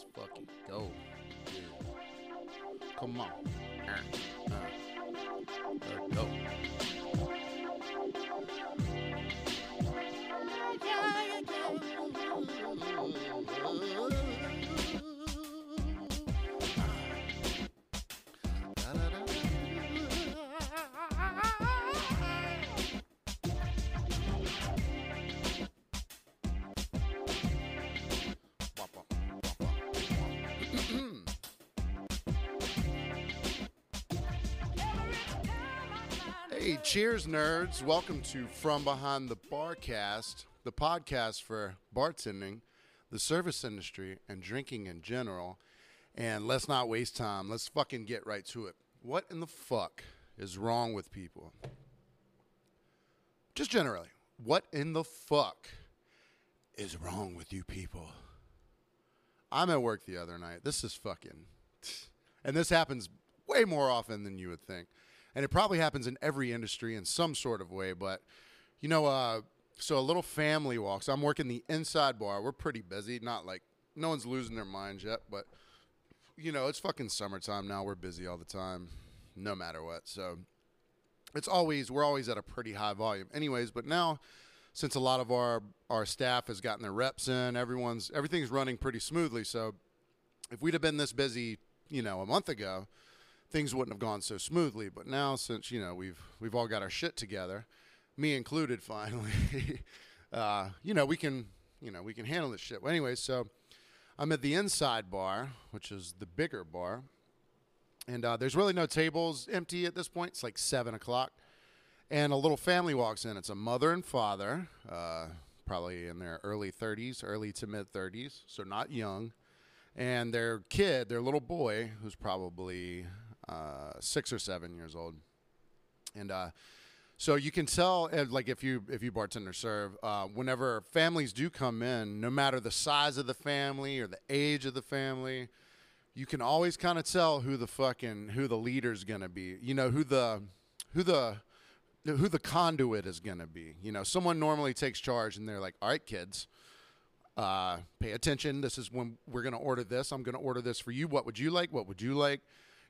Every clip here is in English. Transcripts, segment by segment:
Let's fucking go. Yeah. Come on. Uh, uh, let's go. Hey, cheers, nerds. Welcome to From Behind the Barcast, the podcast for bartending, the service industry, and drinking in general. And let's not waste time. Let's fucking get right to it. What in the fuck is wrong with people? Just generally, what in the fuck is wrong with you people? I'm at work the other night. This is fucking. And this happens way more often than you would think. And it probably happens in every industry in some sort of way. But, you know, uh, so a little family walk. So I'm working the inside bar. We're pretty busy. Not like no one's losing their minds yet. But, you know, it's fucking summertime now. We're busy all the time, no matter what. So it's always, we're always at a pretty high volume. Anyways, but now since a lot of our our staff has gotten their reps in, everyone's everything's running pretty smoothly. So if we'd have been this busy, you know, a month ago, things wouldn't have gone so smoothly. But now, since you know we've we've all got our shit together, me included, finally, uh, you know we can you know we can handle this shit. Well, anyway, so I'm at the inside bar, which is the bigger bar, and uh, there's really no tables empty at this point. It's like seven o'clock and a little family walks in. It's a mother and father, uh, probably in their early 30s, early to mid 30s, so not young. And their kid, their little boy, who's probably uh, six or seven years old. And uh, so you can tell, uh, like if you if you bartender serve, uh, whenever families do come in, no matter the size of the family or the age of the family, you can always kind of tell who the fucking who the leader's gonna be. You know who the who the who the conduit is going to be. You know, someone normally takes charge and they're like, all right, kids, uh, pay attention. This is when we're going to order this. I'm going to order this for you. What would you like? What would you like?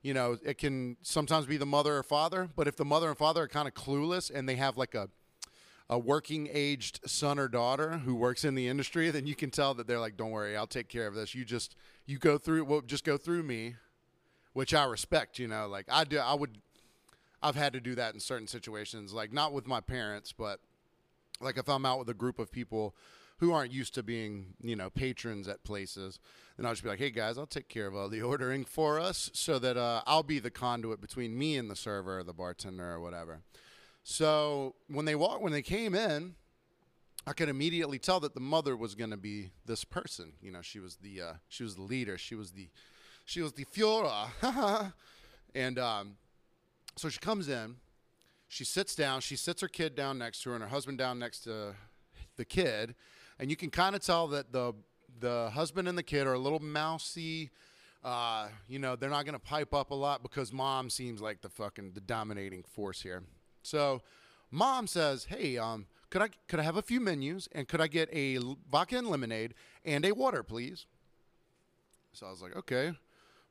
You know, it can sometimes be the mother or father, but if the mother and father are kind of clueless and they have like a, a working aged son or daughter who works in the industry, then you can tell that they're like, don't worry, I'll take care of this. You just, you go through, well, just go through me, which I respect, you know, like I do, I would, I've had to do that in certain situations, like not with my parents, but like if I'm out with a group of people who aren't used to being, you know, patrons at places, then I'll just be like, hey guys, I'll take care of all the ordering for us so that uh, I'll be the conduit between me and the server or the bartender or whatever. So when they walk, when they came in, I could immediately tell that the mother was going to be this person. You know, she was the uh, she was the leader. She was the she was the Führer, and um, so she comes in, she sits down, she sits her kid down next to her and her husband down next to the kid, and you can kind of tell that the the husband and the kid are a little mousy. Uh, you know, they're not going to pipe up a lot because mom seems like the fucking the dominating force here. So, mom says, "Hey, um, could I could I have a few menus and could I get a vodka and lemonade and a water, please?" So I was like, "Okay."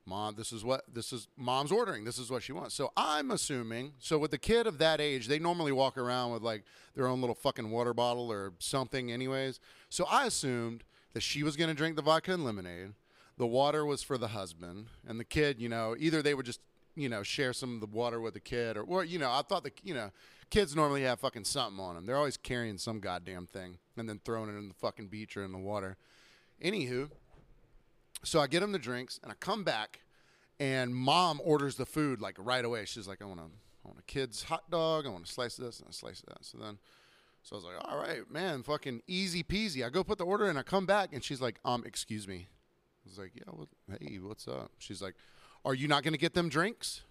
Mom this is what this is mom's ordering. This is what she wants. So i'm assuming so with the kid of that age they normally walk around with like their own little fucking water bottle or something anyways. So i assumed that she was going to drink the vodka and lemonade. The water was for the husband and the kid you know either they would just you know share some of the water with the kid or, or you know i thought the you know kids normally have fucking something on them they're always carrying some goddamn thing and then throwing it in the fucking beach or in the water. Anywho so I get them the drinks, and I come back, and mom orders the food like right away. She's like, "I want a, I want a kid's hot dog. I want to slice this and a slice that." So then, so I was like, "All right, man, fucking easy peasy." I go put the order, in, I come back, and she's like, "Um, excuse me." I was like, "Yeah, hey, what's up?" She's like, "Are you not going to get them drinks?"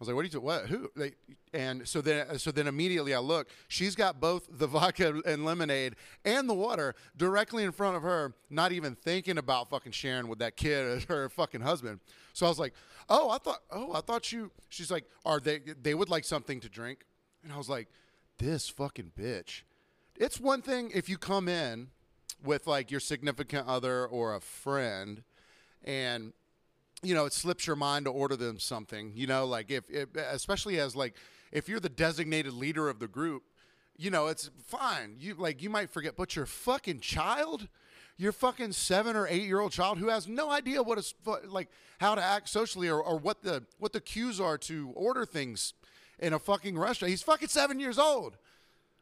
I was like, "What are you? What? Who?" They, and so then, so then immediately I look. She's got both the vodka and lemonade and the water directly in front of her, not even thinking about fucking sharing with that kid or her fucking husband. So I was like, "Oh, I thought, oh, I thought you." She's like, "Are they? They would like something to drink?" And I was like, "This fucking bitch." It's one thing if you come in with like your significant other or a friend and you know, it slips your mind to order them something. You know, like if, if especially as like if you're the designated leader of the group, you know, it's fine. You like you might forget, but your fucking child, your fucking seven or eight year old child who has no idea what is like how to act socially or, or what the what the cues are to order things in a fucking restaurant. He's fucking seven years old.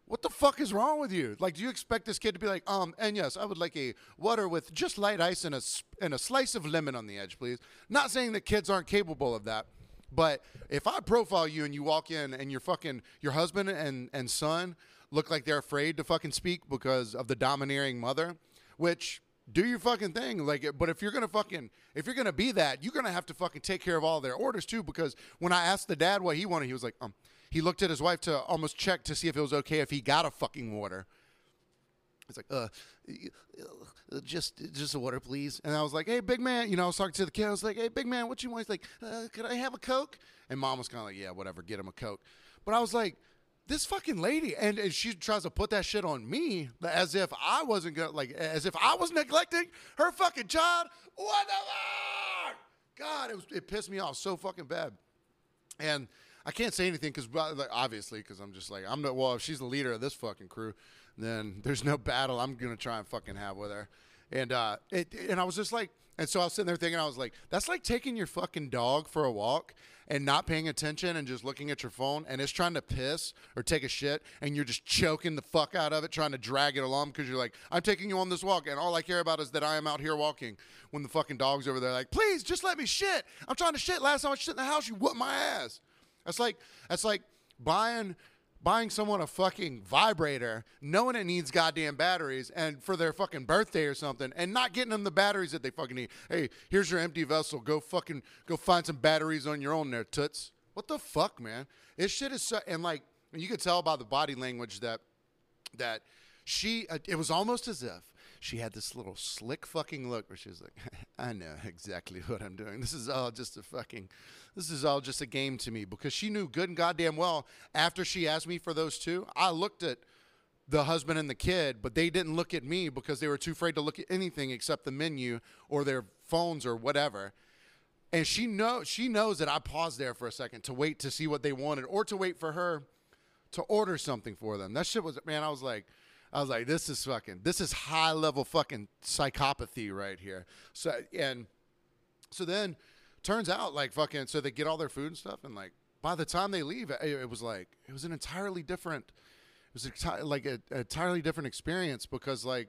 What the fuck is wrong with you? Like, do you expect this kid to be like, um, and yes, I would like a water with just light ice and a and a slice of lemon on the edge, please. Not saying that kids aren't capable of that, but if I profile you and you walk in and your fucking your husband and and son look like they're afraid to fucking speak because of the domineering mother, which do your fucking thing. Like, but if you're gonna fucking if you're gonna be that, you're gonna have to fucking take care of all their orders too. Because when I asked the dad what he wanted, he was like, um he looked at his wife to almost check to see if it was okay if he got a fucking water. It's like, uh, uh, just just a water, please. And I was like, hey, big man. You know, I was talking to the kid. I was like, hey, big man, what you want? He's like, uh, could I have a Coke? And mom was kind of like, yeah, whatever, get him a Coke. But I was like, this fucking lady, and, and she tries to put that shit on me as if I wasn't gonna, like, as if I was neglecting her fucking child. What the fuck? God, it, was, it pissed me off so fucking bad. And I can't say anything because like, obviously because I'm just like I'm not. Well, if she's the leader of this fucking crew, then there's no battle I'm gonna try and fucking have with her. And uh, it and I was just like, and so I was sitting there thinking, I was like, that's like taking your fucking dog for a walk and not paying attention and just looking at your phone and it's trying to piss or take a shit and you're just choking the fuck out of it trying to drag it along because you're like i'm taking you on this walk and all i care about is that i am out here walking when the fucking dog's over there like please just let me shit i'm trying to shit last time i shit in the house you whooped my ass that's like that's like buying buying someone a fucking vibrator, knowing it needs goddamn batteries, and for their fucking birthday or something, and not getting them the batteries that they fucking need. Hey, here's your empty vessel. Go fucking go find some batteries on your own there, toots. What the fuck, man? This shit is so, and like you could tell by the body language that that she. Uh, it was almost as if she had this little slick fucking look where she was like, I know exactly what I'm doing. This is all just a fucking, this is all just a game to me because she knew good and goddamn well after she asked me for those two, I looked at the husband and the kid, but they didn't look at me because they were too afraid to look at anything except the menu or their phones or whatever. And she know she knows that I paused there for a second to wait to see what they wanted or to wait for her to order something for them. That shit was man, I was like, I was like, this is fucking, this is high level fucking psychopathy right here. So, and so then turns out like fucking, so they get all their food and stuff. And like, by the time they leave, it, it was like, it was an entirely different, it was like a, a entirely different experience because like,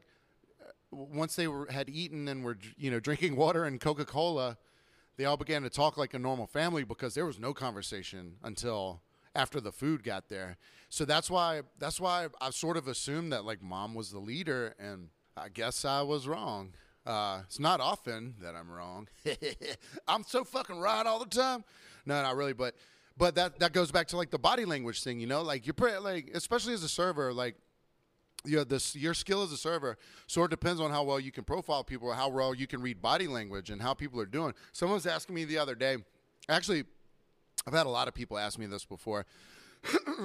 once they were, had eaten and were, you know, drinking water and Coca Cola, they all began to talk like a normal family because there was no conversation until after the food got there. So that's why that's why I sort of assumed that like mom was the leader, and I guess I was wrong. Uh, it's not often that I'm wrong. I'm so fucking right all the time. No, not really, but but that that goes back to like the body language thing, you know, like you're pretty like especially as a server, like you know, this your skill as a server sort of depends on how well you can profile people, how well you can read body language, and how people are doing. Someone was asking me the other day, actually I've had a lot of people ask me this before.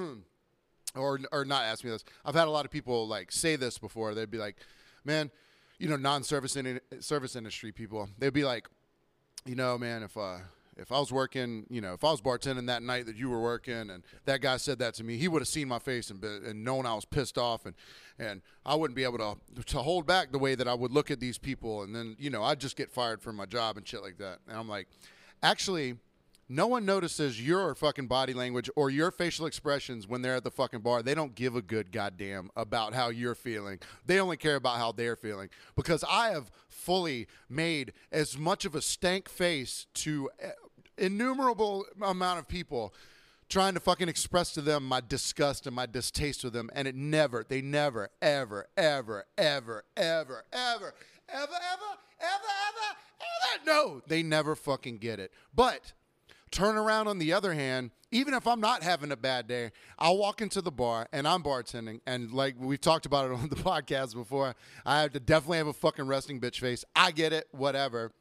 or or not ask me this. I've had a lot of people like say this before. They'd be like, "Man, you know, non-service in, service industry people. They'd be like, you know, man, if uh if I was working, you know, if I was bartending that night that you were working, and that guy said that to me, he would have seen my face and, and known I was pissed off, and and I wouldn't be able to to hold back the way that I would look at these people, and then you know I'd just get fired from my job and shit like that. And I'm like, actually, no one notices your fucking body language or your facial expressions when they're at the fucking bar. They don't give a good goddamn about how you're feeling. They only care about how they're feeling. Because I have fully made as much of a stank face to eh, innumerable amount of people trying to fucking express to them my disgust and my distaste with them and it never they never ever ever ever ever ever ever ever ever ever ever no they never fucking get it but Turn around on the other hand, even if I'm not having a bad day, I'll walk into the bar and I'm bartending. And like we've talked about it on the podcast before, I have to definitely have a fucking resting bitch face. I get it, whatever.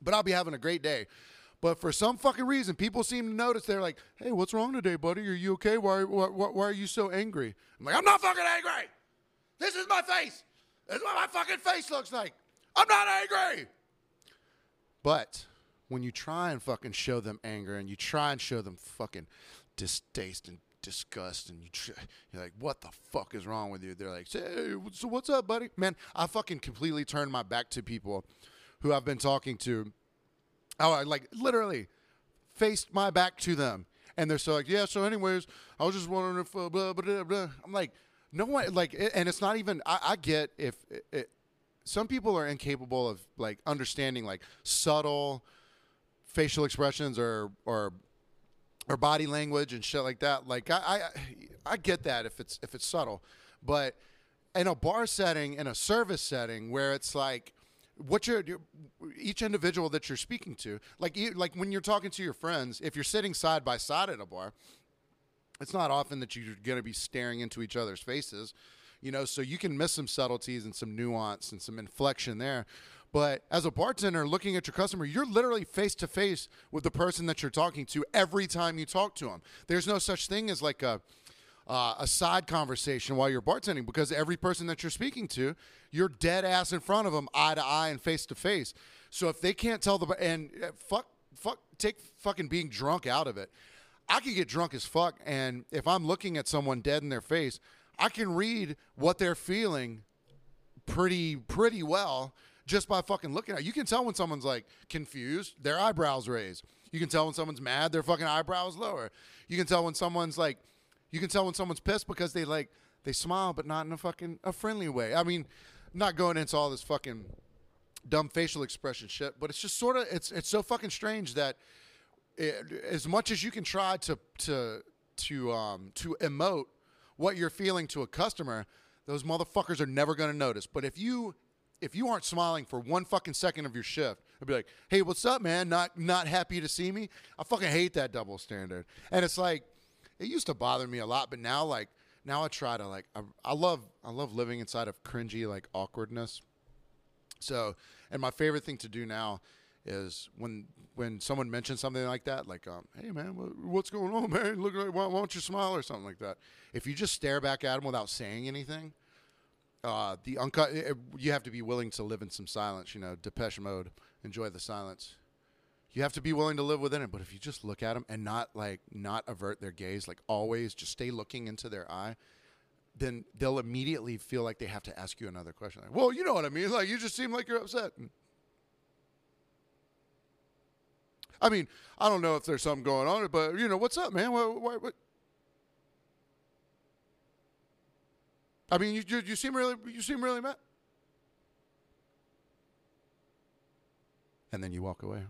But I'll be having a great day. But for some fucking reason, people seem to notice. They're like, "Hey, what's wrong today, buddy? Are you okay? Why, why, why are you so angry?" I'm like, "I'm not fucking angry. This is my face. This is what my fucking face looks like. I'm not angry." But when you try and fucking show them anger and you try and show them fucking distaste and disgust and you tr- you're like, what the fuck is wrong with you? They're like, hey, so what's up, buddy? Man, I fucking completely turned my back to people who I've been talking to. Oh, I like literally faced my back to them. And they're so like, yeah, so anyways, I was just wondering if, uh, blah, blah, blah. I'm like, no one, like, and it's not even, I, I get if, it, some people are incapable of like understanding like subtle facial expressions or or or body language and shit like that. Like I, I I get that if it's if it's subtle, but in a bar setting, in a service setting where it's like what you're, each individual that you're speaking to, like you, like when you're talking to your friends, if you're sitting side by side at a bar, it's not often that you're going to be staring into each other's faces, you know. So you can miss some subtleties and some nuance and some inflection there. But as a bartender looking at your customer, you're literally face to face with the person that you're talking to every time you talk to them. There's no such thing as like a uh, a side conversation while you're bartending because every person that you're speaking to, you're dead ass in front of them, eye to eye and face to face. So if they can't tell the and uh, fuck fuck take fucking being drunk out of it. I could get drunk as fuck, and if I'm looking at someone dead in their face, I can read what they're feeling pretty pretty well just by fucking looking at. You can tell when someone's like confused, their eyebrows raise. You can tell when someone's mad, their fucking eyebrows lower. You can tell when someone's like, you can tell when someone's pissed because they like they smile, but not in a fucking a friendly way. I mean, not going into all this fucking dumb facial expression shit, but it's just sort of it's it's so fucking strange that it, as much as you can try to to to um to emote what you're feeling to a customer, those motherfuckers are never going to notice. But if you if you aren't smiling for one fucking second of your shift, I'd be like, "Hey, what's up, man? Not not happy to see me." I fucking hate that double standard. And it's like it used to bother me a lot, but now like now I try to like I, I love I love living inside of cringy like awkwardness. So, and my favorite thing to do now is when when someone mentions something like that, like, um, "Hey man, what's going on, man? Look, why, why don't you smile or something like that?" If you just stare back at them without saying anything, uh, the uncut. Eh, you have to be willing to live in some silence. You know, Depeche Mode. Enjoy the silence. You have to be willing to live within it. But if you just look at them and not like not avert their gaze, like always, just stay looking into their eye, then they'll immediately feel like they have to ask you another question. Like, well, you know what I mean. Like, you just seem like you're upset. I mean, I don't know if there's something going on, but you know, what's up, man? What, what, what? I mean, you, you, you seem really you seem really mad. And then you walk away.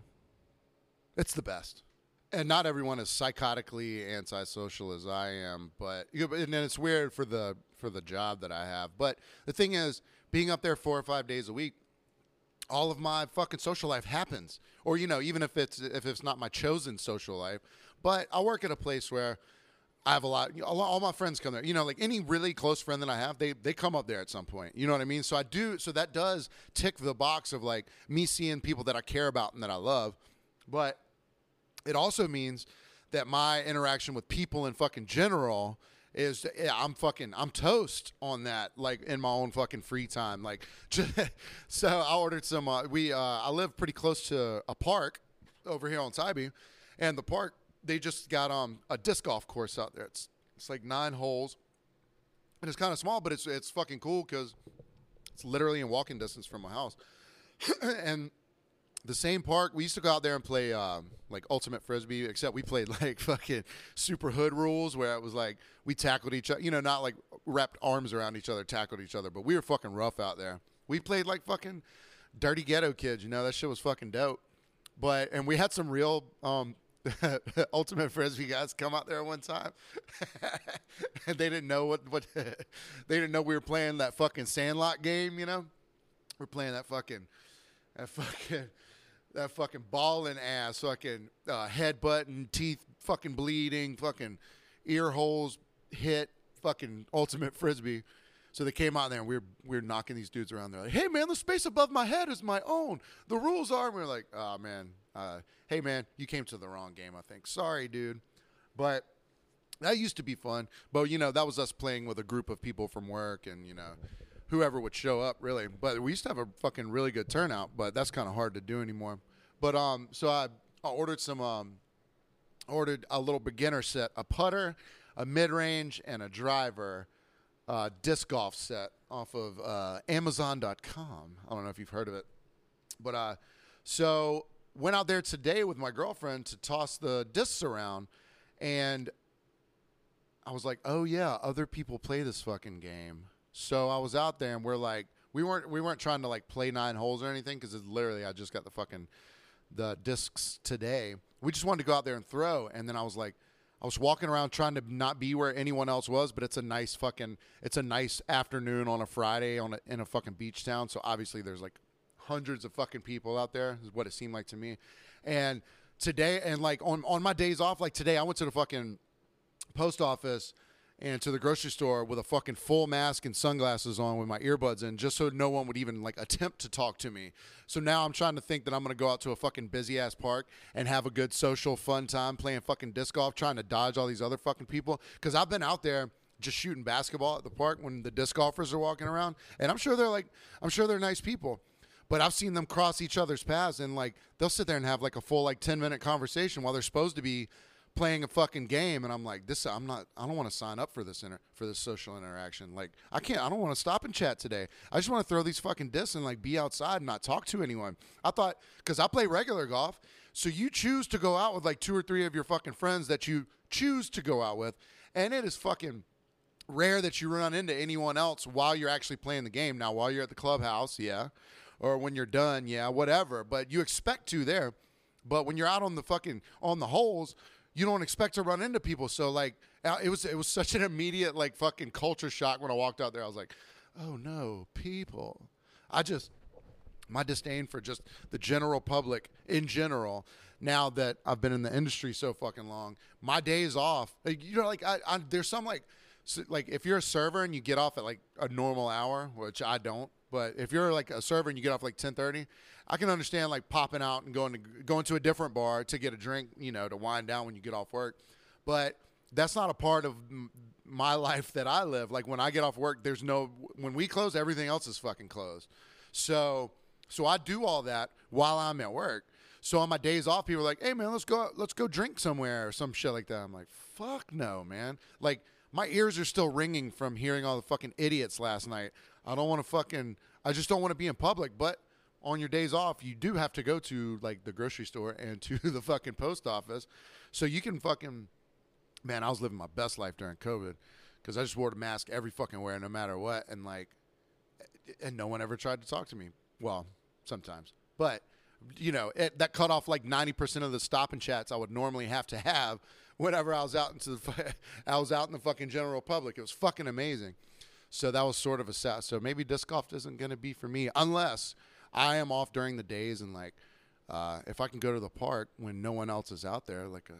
It's the best. And not everyone is psychotically antisocial as I am, but and then it's weird for the for the job that I have. But the thing is, being up there four or five days a week, all of my fucking social life happens. Or you know, even if it's if it's not my chosen social life, but I work at a place where I have a lot, all my friends come there. You know, like any really close friend that I have, they they come up there at some point. You know what I mean? So I do. So that does tick the box of like me seeing people that I care about and that I love. But it also means that my interaction with people in fucking general is yeah, I'm fucking I'm toast on that like in my own fucking free time like just, so I ordered some uh, we uh, I live pretty close to a park over here on Tybee and the park they just got um a disc golf course out there. It's it's like nine holes, and it's kind of small, but it's it's fucking cool because it's literally in walking distance from my house. and the same park we used to go out there and play um, like ultimate frisbee, except we played like fucking super hood rules where it was like we tackled each other, you know, not like wrapped arms around each other, tackled each other, but we were fucking rough out there. We played like fucking dirty ghetto kids, you know, that shit was fucking dope. But and we had some real um, Ultimate Frisbee guys come out there one time, and they didn't know what what they didn't know we were playing that fucking Sandlot game. You know, we're playing that fucking that fucking that fucking balling ass fucking uh, headbutting, teeth fucking bleeding, fucking ear holes hit, fucking Ultimate Frisbee. So they came out there and we were, we were knocking these dudes around. They're like, hey, man, the space above my head is my own. The rules are. And we are like, oh, man, uh, hey, man, you came to the wrong game, I think. Sorry, dude. But that used to be fun. But, you know, that was us playing with a group of people from work and, you know, whoever would show up, really. But we used to have a fucking really good turnout, but that's kind of hard to do anymore. But um, so I, I ordered some um, ordered a little beginner set, a putter, a mid range, and a driver uh, disc golf set off of uh, Amazon.com. I don't know if you've heard of it, but uh, so went out there today with my girlfriend to toss the discs around, and I was like, oh yeah, other people play this fucking game. So I was out there, and we're like, we weren't we weren't trying to like play nine holes or anything because literally I just got the fucking the discs today. We just wanted to go out there and throw, and then I was like, I was walking around trying to not be where anyone else was, but it's a nice fucking it's a nice afternoon on a Friday on a, in a fucking beach town. So obviously there's like hundreds of fucking people out there is what it seemed like to me. And today and like on on my days off, like today I went to the fucking post office and to the grocery store with a fucking full mask and sunglasses on with my earbuds in just so no one would even like attempt to talk to me. So now I'm trying to think that I'm going to go out to a fucking busy ass park and have a good social fun time playing fucking disc golf trying to dodge all these other fucking people cuz I've been out there just shooting basketball at the park when the disc golfers are walking around and I'm sure they're like I'm sure they're nice people. But I've seen them cross each other's paths and like they'll sit there and have like a full like 10 minute conversation while they're supposed to be playing a fucking game and I'm like this I'm not I don't want to sign up for this inter- for this social interaction. Like I can't I don't want to stop and chat today. I just want to throw these fucking discs and like be outside and not talk to anyone. I thought cuz I play regular golf so you choose to go out with like two or three of your fucking friends that you choose to go out with and it is fucking rare that you run into anyone else while you're actually playing the game. Now while you're at the clubhouse yeah or when you're done yeah whatever but you expect to there but when you're out on the fucking on the holes you don't expect to run into people. So like uh, it was it was such an immediate like fucking culture shock when I walked out there. I was like, oh no, people. I just my disdain for just the general public in general. Now that I've been in the industry so fucking long, my days off, like, you know, like I, I there's some like so, like if you're a server and you get off at like a normal hour, which I don't, but if you're like a server and you get off like 10:30, I can understand like popping out and going to going to a different bar to get a drink, you know, to wind down when you get off work. But that's not a part of my life that I live. Like when I get off work, there's no when we close, everything else is fucking closed. So so I do all that while I'm at work. So on my days off, people are like, "Hey man, let's go let's go drink somewhere or some shit like that." I'm like, "Fuck no, man!" Like my ears are still ringing from hearing all the fucking idiots last night. I don't want to fucking. I just don't want to be in public. But on your days off, you do have to go to like the grocery store and to the fucking post office, so you can fucking. Man, I was living my best life during COVID because I just wore a mask every fucking where, no matter what, and like, and no one ever tried to talk to me. Well, sometimes, but you know it, that cut off like ninety percent of the stop and chats I would normally have to have whenever I was out into the I was out in the fucking general public. It was fucking amazing. So that was sort of a set. So maybe disc golf isn't going to be for me unless I am off during the days and like uh, if I can go to the park when no one else is out there, like a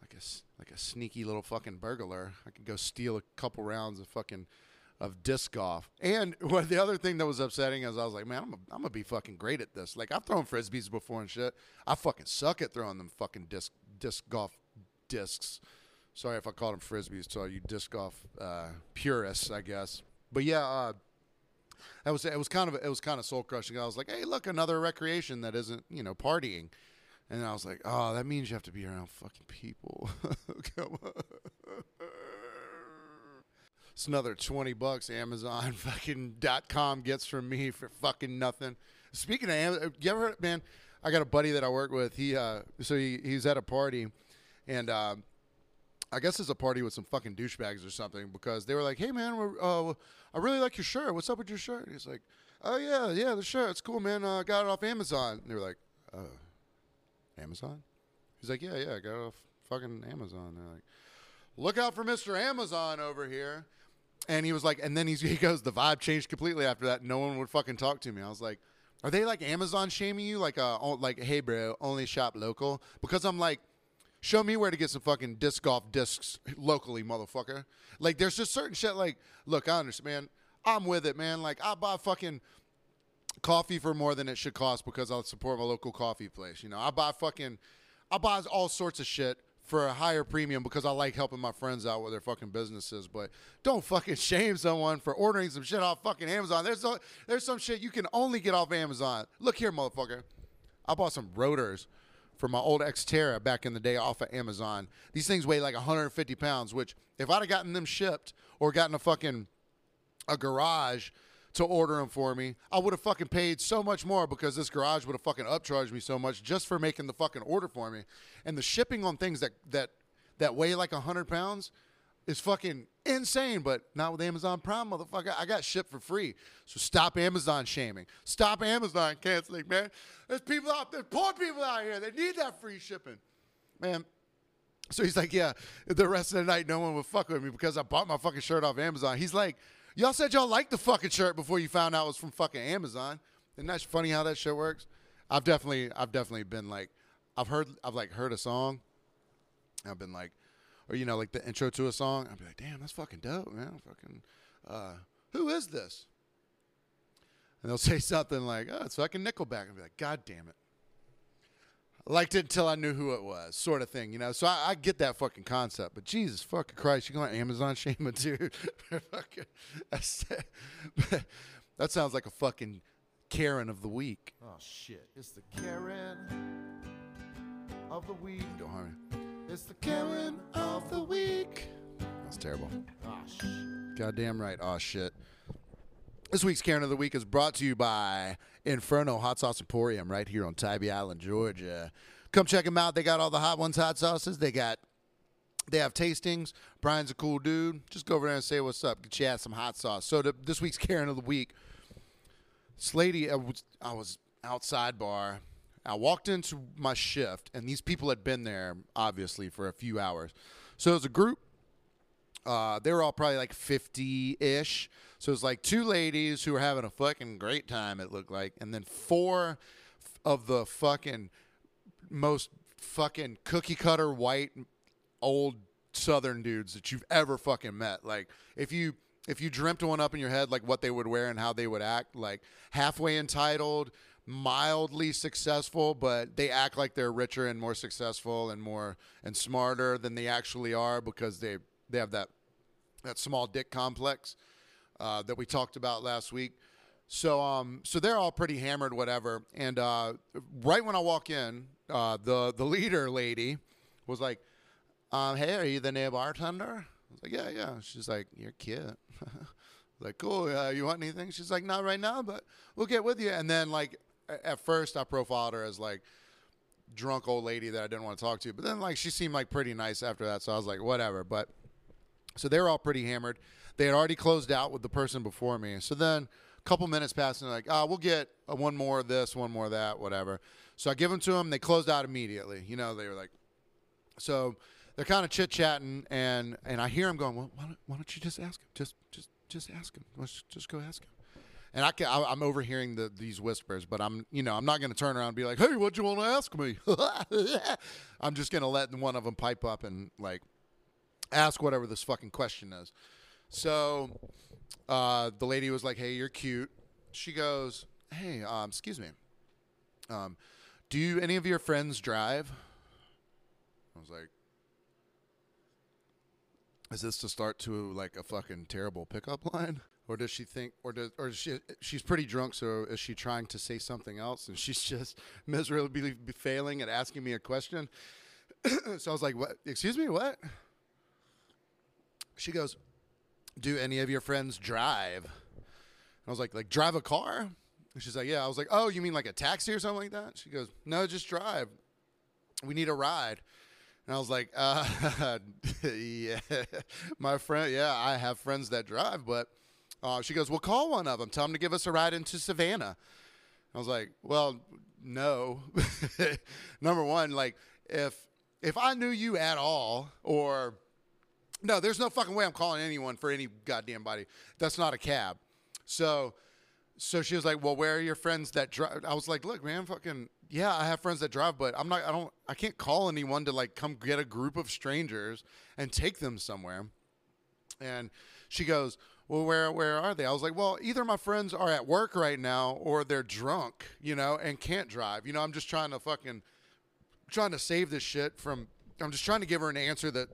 like a like a sneaky little fucking burglar, I could go steal a couple rounds of fucking of disc golf. And what the other thing that was upsetting is I was like, man, I'm a, I'm gonna be fucking great at this. Like I've thrown frisbees before and shit. I fucking suck at throwing them fucking disc disc golf discs. Sorry if I called them frisbees all you disc golf uh, purists, I guess. But yeah, uh, that was it was kind of it was kind of soul crushing. I was like, hey, look, another recreation that isn't you know partying. And I was like, oh, that means you have to be around fucking people. Come on. It's another 20 bucks Amazon fucking dot com gets from me for fucking nothing. Speaking of Amazon, you ever heard, man, I got a buddy that I work with. He uh so he, he's at a party and uh, I guess it's a party with some fucking douchebags or something because they were like, "Hey man, uh, I really like your shirt. What's up with your shirt?" And he's like, "Oh yeah, yeah, the shirt. It's cool, man. I uh, got it off Amazon." And they were like, "Oh, Amazon?" He's like, "Yeah, yeah, I got it off fucking Amazon." And they're like, "Look out for Mister Amazon over here." And he was like, and then he's, he goes, the vibe changed completely after that. No one would fucking talk to me. I was like, are they like Amazon shaming you? Like, uh, like, hey, bro, only shop local? Because I'm like, Show me where to get some fucking disc golf discs locally, motherfucker. Like, there's just certain shit. Like, look, I understand, man. I'm with it, man. Like, I buy fucking coffee for more than it should cost because I'll support my local coffee place. You know, I buy fucking, I buy all sorts of shit for a higher premium because I like helping my friends out with their fucking businesses. But don't fucking shame someone for ordering some shit off fucking Amazon. There's there's some shit you can only get off Amazon. Look here, motherfucker. I bought some rotors for my old Xterra back in the day off of Amazon. These things weigh like 150 pounds, which if I'd have gotten them shipped or gotten a fucking a garage to order them for me, I would have fucking paid so much more because this garage would have fucking upcharged me so much just for making the fucking order for me. And the shipping on things that that that weigh like 100 pounds is fucking insane, but not with Amazon Prime, motherfucker. I got shipped for free. So stop Amazon shaming. Stop Amazon canceling, man. There's people out there, poor people out here, they need that free shipping. Man. So he's like, yeah, the rest of the night, no one would fuck with me because I bought my fucking shirt off Amazon. He's like, y'all said y'all liked the fucking shirt before you found out it was from fucking Amazon. Isn't that funny how that shit works? I've definitely, I've definitely been like, I've heard, I've like heard a song. I've been like, or you know, like the intro to a song, I'd be like, damn, that's fucking dope, man. Fucking, uh, who is this? And they'll say something like, oh, it's fucking Nickelback. I'd be like, God damn it. I liked it until I knew who it was, sort of thing, you know. So I, I get that fucking concept, but Jesus fucking Christ, you going to Amazon shame a dude? that sounds like a fucking Karen of the week. Oh shit! It's the Karen of the week. Don't harm me. It's the Karen of the week. That's terrible. Oh shit. Goddamn right. Oh shit. This week's Karen of the Week is brought to you by Inferno Hot Sauce Emporium right here on Tybee Island, Georgia. Come check them out. They got all the hot ones, hot sauces. They got they have tastings. Brian's a cool dude. Just go over there and say what's up. Get you some hot sauce. So the, this week's Karen of the Week. This lady, I was, I was outside bar. I walked into my shift, and these people had been there obviously for a few hours. So it was a group. Uh, they were all probably like 50 ish. So it was like two ladies who were having a fucking great time, it looked like. And then four of the fucking most fucking cookie cutter white old southern dudes that you've ever fucking met. Like if you if you dreamt one up in your head like what they would wear and how they would act, like halfway entitled, mildly successful, but they act like they're richer and more successful and more and smarter than they actually are because they they have that that small dick complex uh, that we talked about last week. So um so they're all pretty hammered, whatever. And uh, right when I walk in, uh, the the leader lady was like, um, "Hey, are you the new bartender?" I was like, "Yeah, yeah." She's like, "You're cute." like, cool. Uh, you want anything? She's like, "Not right now, but we'll get with you." And then like at first, I profiled her as like drunk old lady that I didn't want to talk to, but then like she seemed like pretty nice after that, so I was like, whatever. But so they were all pretty hammered. They had already closed out with the person before me. So then a couple minutes passed, and they're like, oh, we'll get uh, one more of this, one more of that, whatever. So I give them to them. They closed out immediately. You know, they were like, so they're kind of chit chatting, and and I hear him going, well, why don't, why don't you just ask him? Just just just ask him. Let's just go ask him. And I can, I, I'm overhearing the, these whispers, but I'm, you know, I'm not going to turn around and be like, "Hey, what you want to ask me?" I'm just going to let one of them pipe up and like ask whatever this fucking question is. So uh, the lady was like, "Hey, you're cute." She goes, "Hey, um, excuse me. Um, do any of your friends drive?" I was like, "Is this to start to like a fucking terrible pickup line?" Or does she think, or does, or she, she's pretty drunk, so is she trying to say something else, and she's just miserably failing at asking me a question? so I was like, "What? Excuse me, what?" She goes, "Do any of your friends drive?" I was like, "Like drive a car?" And she's like, "Yeah." I was like, "Oh, you mean like a taxi or something like that?" She goes, "No, just drive. We need a ride." And I was like, uh, "Yeah, my friend. Yeah, I have friends that drive, but." Uh, she goes, "Well, call one of them. Tell them to give us a ride into Savannah." I was like, "Well, no. Number one, like if if I knew you at all, or no, there's no fucking way I'm calling anyone for any goddamn body. That's not a cab. So, so she was like, "Well, where are your friends that drive?" I was like, "Look, man, fucking yeah, I have friends that drive, but I'm not. I don't. I can't call anyone to like come get a group of strangers and take them somewhere." And she goes, "Well, where where are they?" I was like, "Well, either my friends are at work right now or they're drunk, you know, and can't drive. You know, I'm just trying to fucking trying to save this shit from. I'm just trying to give her an answer that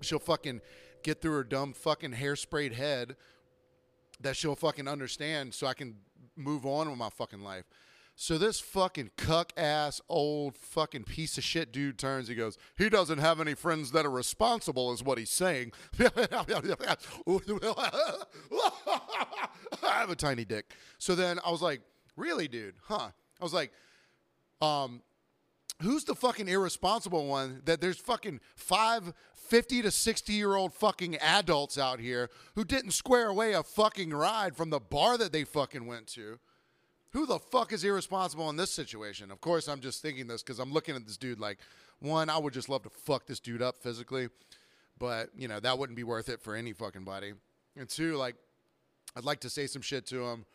she'll fucking get through her dumb fucking hairsprayed head that she'll fucking understand so I can move on with my fucking life. So this fucking cuck ass old fucking piece of shit dude turns. He goes, he doesn't have any friends that are responsible, is what he's saying. I have a tiny dick. So then I was like, really, dude? Huh? I was like, um, who's the fucking irresponsible one that there's fucking five 50 to 60 year old fucking adults out here who didn't square away a fucking ride from the bar that they fucking went to? Who the fuck is irresponsible in this situation? Of course, I'm just thinking this because I'm looking at this dude like, one, I would just love to fuck this dude up physically, but, you know, that wouldn't be worth it for any fucking body. And two, like, I'd like to say some shit to him,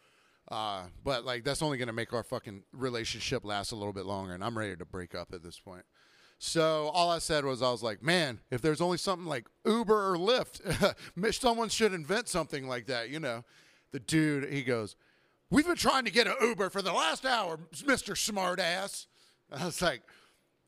uh, but, like, that's only to make our fucking relationship last a little bit longer, and I'm ready to break up at this point. So all I said was, I was like, man, if there's only something like Uber or Lyft, someone should invent something like that, you know. The dude, he goes, We've been trying to get an Uber for the last hour, Mr. Smartass. I was like,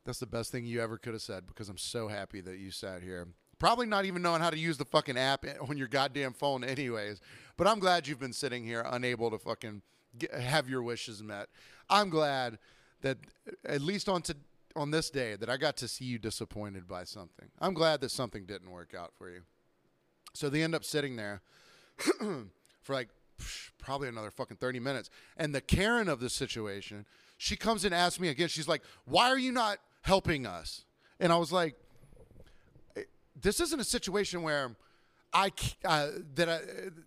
that's the best thing you ever could have said because I'm so happy that you sat here. Probably not even knowing how to use the fucking app on your goddamn phone, anyways. But I'm glad you've been sitting here unable to fucking get, have your wishes met. I'm glad that uh, at least on to, on this day that I got to see you disappointed by something. I'm glad that something didn't work out for you. So they end up sitting there for like probably another fucking 30 minutes. And the Karen of the situation, she comes and asks me again. She's like, "Why are you not helping us?" And I was like, "This isn't a situation where I uh, that I,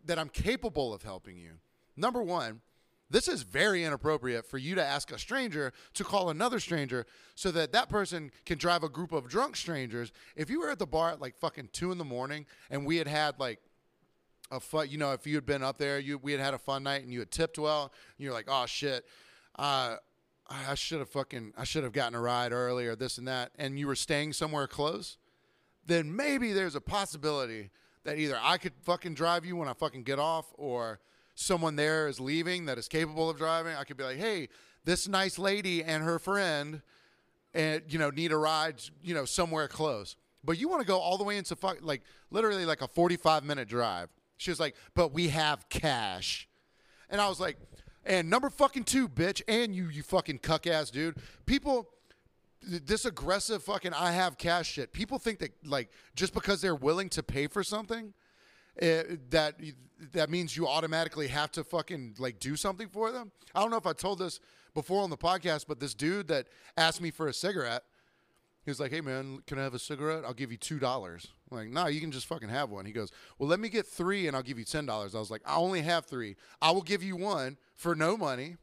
that I'm capable of helping you." Number one, this is very inappropriate for you to ask a stranger to call another stranger so that that person can drive a group of drunk strangers. If you were at the bar at like fucking two in the morning and we had had like a fun, you know, if you had been up there, you we had had a fun night and you had tipped well, you're like, oh shit, uh, I should have fucking, I should have gotten a ride earlier, this and that, and you were staying somewhere close, then maybe there's a possibility that either I could fucking drive you when I fucking get off, or someone there is leaving that is capable of driving. I could be like, hey, this nice lady and her friend, and you know, need a ride, you know, somewhere close. But you want to go all the way into fuck, like literally like a 45 minute drive she was like, but we have cash. And I was like, and number fucking two, bitch, and you, you fucking cuck ass dude. People, this aggressive fucking I have cash shit. People think that like just because they're willing to pay for something, uh, that that means you automatically have to fucking like do something for them. I don't know if I told this before on the podcast, but this dude that asked me for a cigarette he was like, "Hey man, can I have a cigarette? I'll give you two dollars." Like, no, nah, you can just fucking have one. He goes, "Well, let me get three, and I'll give you ten dollars." I was like, "I only have three. I will give you one for no money."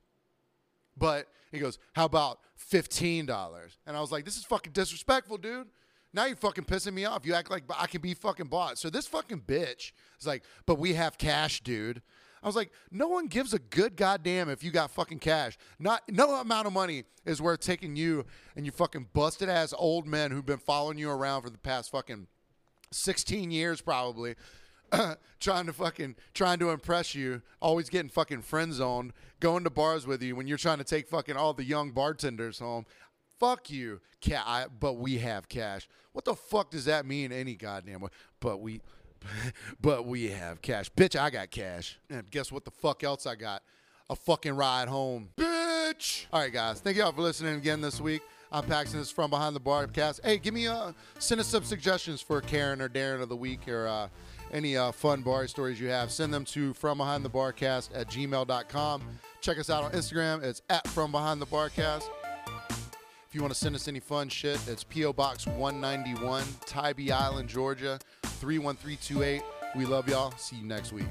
But he goes, "How about fifteen dollars?" And I was like, "This is fucking disrespectful, dude." Now you're fucking pissing me off. You act like I can be fucking bought. So this fucking bitch is like, "But we have cash, dude." I was like, no one gives a good goddamn if you got fucking cash. Not no amount of money is worth taking you and you fucking busted ass old men who've been following you around for the past fucking 16 years probably. trying to fucking trying to impress you, always getting fucking friend zoned, going to bars with you when you're trying to take fucking all the young bartenders home. Fuck you, cat. But we have cash. What the fuck does that mean? Any goddamn way? But we but we have cash. Bitch, I got cash. And guess what the fuck else I got? A fucking ride home. Bitch! All right, guys. Thank y'all for listening again this week. I'm Paxton. This from Behind the Barcast. Hey, give me a send us some suggestions for Karen or Darren of the week or uh, any uh, fun bar stories you have. Send them to from behind the barcast at gmail.com. Check us out on Instagram. It's at from behind the barcast. You want to send us any fun shit, it's P.O. Box 191, Tybee Island, Georgia 31328. We love y'all. See you next week.